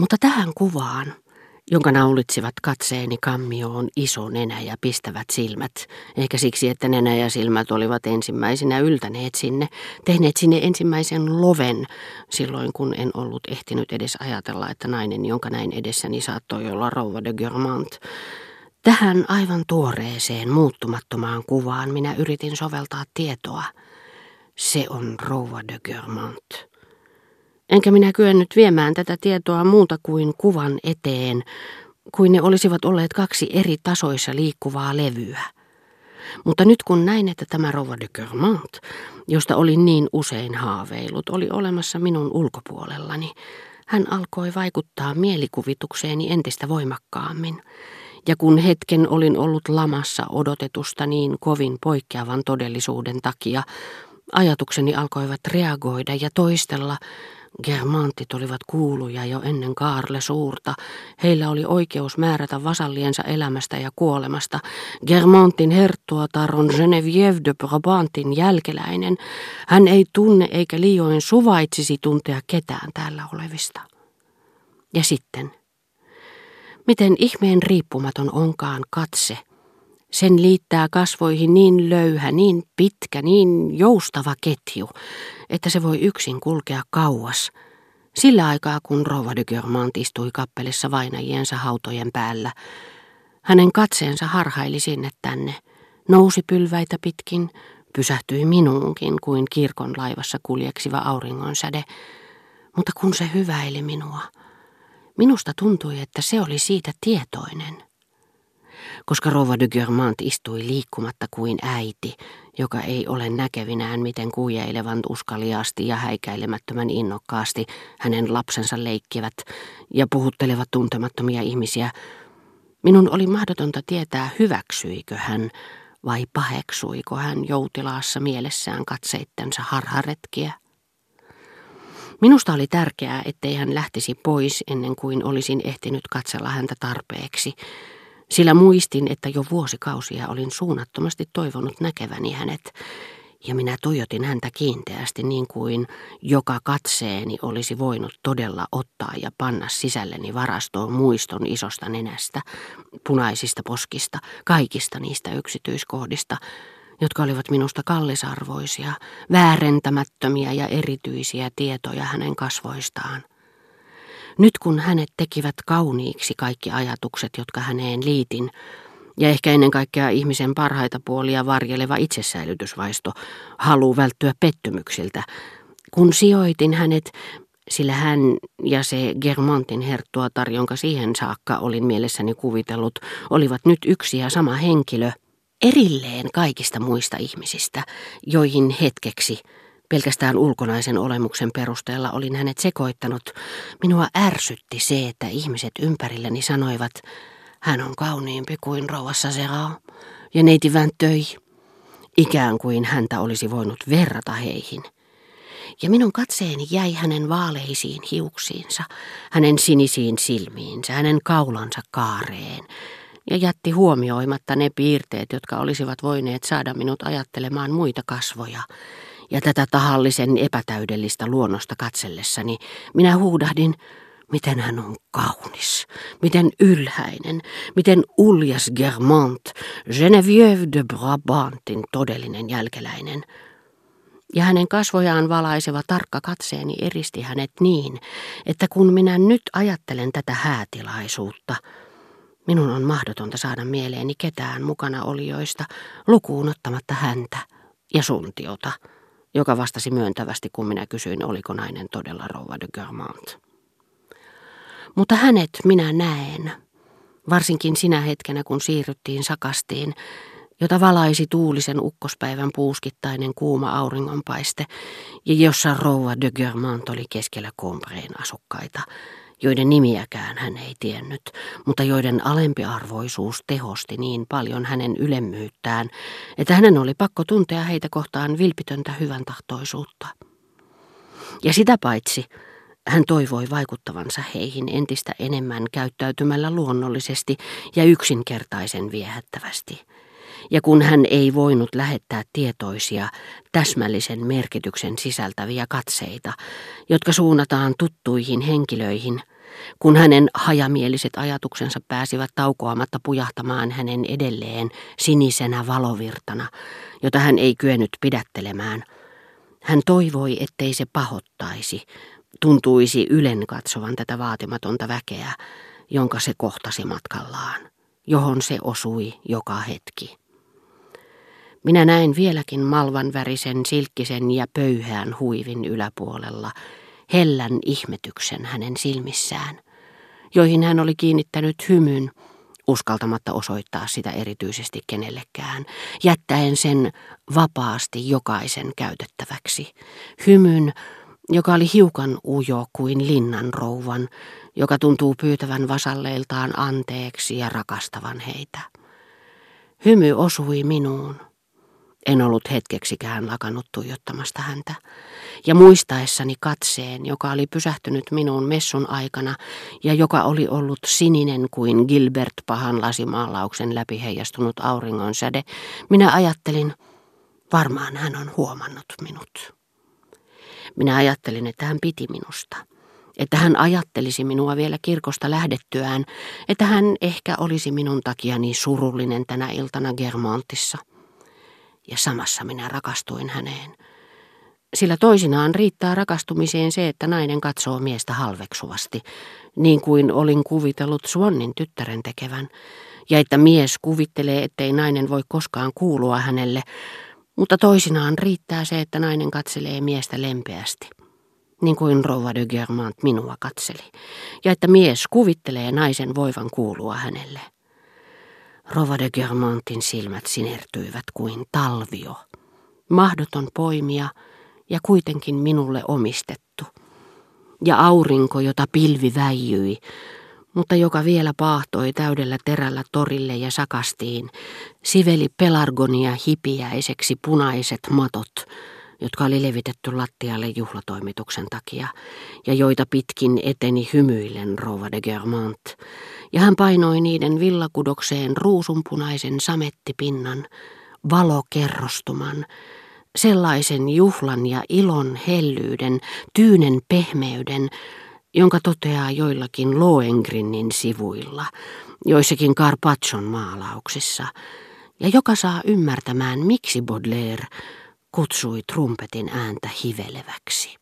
Mutta tähän kuvaan, jonka naulitsivat katseeni kammioon iso nenä ja pistävät silmät, eikä siksi, että nenä ja silmät olivat ensimmäisinä yltäneet sinne, tehneet sinne ensimmäisen loven, silloin kun en ollut ehtinyt edes ajatella, että nainen, jonka näin edessäni saattoi olla rouva de Germant. Tähän aivan tuoreeseen, muuttumattomaan kuvaan minä yritin soveltaa tietoa. Se on rouva de Germant. Enkä minä kyennyt viemään tätä tietoa muuta kuin kuvan eteen, kuin ne olisivat olleet kaksi eri tasoissa liikkuvaa levyä. Mutta nyt kun näin, että tämä Rova de Germant, josta olin niin usein haaveilut, oli olemassa minun ulkopuolellani, hän alkoi vaikuttaa mielikuvitukseeni entistä voimakkaammin. Ja kun hetken olin ollut lamassa odotetusta niin kovin poikkeavan todellisuuden takia, ajatukseni alkoivat reagoida ja toistella, Germantit olivat kuuluja jo ennen Kaarle Suurta. Heillä oli oikeus määrätä vasalliensa elämästä ja kuolemasta. Germantin herttuatar on Geneviève de Brabantin jälkeläinen. Hän ei tunne eikä liioin suvaitsisi tuntea ketään täällä olevista. Ja sitten, miten ihmeen riippumaton onkaan katse – sen liittää kasvoihin niin löyhä, niin pitkä, niin joustava ketju, että se voi yksin kulkea kauas. Sillä aikaa, kun Rova de Germant istui kappelissa vainajiensa hautojen päällä, hänen katseensa harhaili sinne tänne, nousi pylväitä pitkin, pysähtyi minuunkin kuin kirkon laivassa kuljeksiva auringonsäde, mutta kun se hyväili minua, minusta tuntui, että se oli siitä tietoinen – koska Rova de Germant istui liikkumatta kuin äiti, joka ei ole näkevinään miten kuijeilevan uskaliaasti ja häikäilemättömän innokkaasti hänen lapsensa leikkivät ja puhuttelevat tuntemattomia ihmisiä. Minun oli mahdotonta tietää, hyväksyikö hän vai paheksuiko hän joutilaassa mielessään katseittensa harharetkiä. Minusta oli tärkeää, ettei hän lähtisi pois ennen kuin olisin ehtinyt katsella häntä tarpeeksi, sillä muistin, että jo vuosikausia olin suunnattomasti toivonut näkeväni hänet, ja minä tuijotin häntä kiinteästi niin kuin joka katseeni olisi voinut todella ottaa ja panna sisälleni varastoon muiston isosta nenästä, punaisista poskista, kaikista niistä yksityiskohdista, jotka olivat minusta kallisarvoisia, väärentämättömiä ja erityisiä tietoja hänen kasvoistaan. Nyt kun hänet tekivät kauniiksi kaikki ajatukset, jotka häneen liitin, ja ehkä ennen kaikkea ihmisen parhaita puolia varjeleva itsesäilytysvaisto, halu välttyä pettymyksiltä, kun sijoitin hänet, sillä hän ja se Germontin herttuatar, jonka siihen saakka olin mielessäni kuvitellut, olivat nyt yksi ja sama henkilö, erilleen kaikista muista ihmisistä, joihin hetkeksi – Pelkästään ulkonaisen olemuksen perusteella olin hänet sekoittanut. Minua ärsytti se, että ihmiset ympärilläni sanoivat, hän on kauniimpi kuin rouva Sasera ja neiti Väntöi. Ikään kuin häntä olisi voinut verrata heihin. Ja minun katseeni jäi hänen vaaleisiin hiuksiinsa, hänen sinisiin silmiinsä, hänen kaulansa kaareen, ja jätti huomioimatta ne piirteet, jotka olisivat voineet saada minut ajattelemaan muita kasvoja, ja tätä tahallisen epätäydellistä luonnosta katsellessani minä huudahdin, miten hän on kaunis, miten ylhäinen, miten uljas Germant, Geneviève de Brabantin todellinen jälkeläinen. Ja hänen kasvojaan valaiseva tarkka katseeni eristi hänet niin, että kun minä nyt ajattelen tätä häätilaisuutta, minun on mahdotonta saada mieleeni ketään mukana olijoista, lukuun ottamatta häntä ja suntiota joka vastasi myöntävästi, kun minä kysyin, oliko nainen todella rouva de Germant. Mutta hänet minä näen, varsinkin sinä hetkenä, kun siirryttiin sakastiin, jota valaisi tuulisen ukkospäivän puuskittainen kuuma auringonpaiste, ja jossa rouva de Germant oli keskellä Combreen asukkaita, joiden nimiäkään hän ei tiennyt, mutta joiden alempiarvoisuus tehosti niin paljon hänen ylemmyyttään, että hänen oli pakko tuntea heitä kohtaan vilpitöntä hyvän tahtoisuutta. Ja sitä paitsi hän toivoi vaikuttavansa heihin entistä enemmän käyttäytymällä luonnollisesti ja yksinkertaisen viehättävästi. Ja kun hän ei voinut lähettää tietoisia, täsmällisen merkityksen sisältäviä katseita, jotka suunnataan tuttuihin henkilöihin, kun hänen hajamieliset ajatuksensa pääsivät taukoamatta pujahtamaan hänen edelleen sinisenä valovirtana, jota hän ei kyennyt pidättelemään, hän toivoi, ettei se pahottaisi, tuntuisi ylen katsovan tätä vaatimatonta väkeä, jonka se kohtasi matkallaan, johon se osui joka hetki. Minä näin vieläkin malvan värisen, silkkisen ja pöyhään huivin yläpuolella hellän ihmetyksen hänen silmissään, joihin hän oli kiinnittänyt hymyn, uskaltamatta osoittaa sitä erityisesti kenellekään, jättäen sen vapaasti jokaisen käytettäväksi. Hymyn, joka oli hiukan ujo kuin linnan rouvan, joka tuntuu pyytävän vasalleiltaan anteeksi ja rakastavan heitä. Hymy osui minuun. En ollut hetkeksikään lakannut tuijottamasta häntä, ja muistaessani katseen, joka oli pysähtynyt minuun messun aikana ja joka oli ollut sininen kuin Gilbert pahan lasimaalauksen läpi heijastunut auringon säde, minä ajattelin, varmaan hän on huomannut minut. Minä ajattelin, että hän piti minusta, että hän ajattelisi minua vielä kirkosta lähdettyään, että hän ehkä olisi minun takiani surullinen tänä iltana Germontissa – ja samassa minä rakastuin häneen. Sillä toisinaan riittää rakastumiseen se, että nainen katsoo miestä halveksuvasti, niin kuin olin kuvitellut Swannin tyttären tekevän, ja että mies kuvittelee, ettei nainen voi koskaan kuulua hänelle, mutta toisinaan riittää se, että nainen katselee miestä lempeästi, niin kuin Rova de Germant minua katseli, ja että mies kuvittelee naisen voivan kuulua hänelle. Rova de Germontin silmät sinertyivät kuin talvio. Mahdoton poimia ja kuitenkin minulle omistettu. Ja aurinko, jota pilvi väijyi, mutta joka vielä paahtoi täydellä terällä torille ja sakastiin, siveli pelargonia hipiäiseksi punaiset matot, jotka oli levitetty lattialle juhlatoimituksen takia, ja joita pitkin eteni hymyillen Rova de Germont, ja hän painoi niiden villakudokseen ruusunpunaisen samettipinnan, valokerrostuman, sellaisen juhlan ja ilon hellyyden, tyynen pehmeyden, jonka toteaa joillakin Lohengrinnin sivuilla, joissakin Carpaccion maalauksissa, ja joka saa ymmärtämään, miksi Baudelaire kutsui trumpetin ääntä hiveleväksi.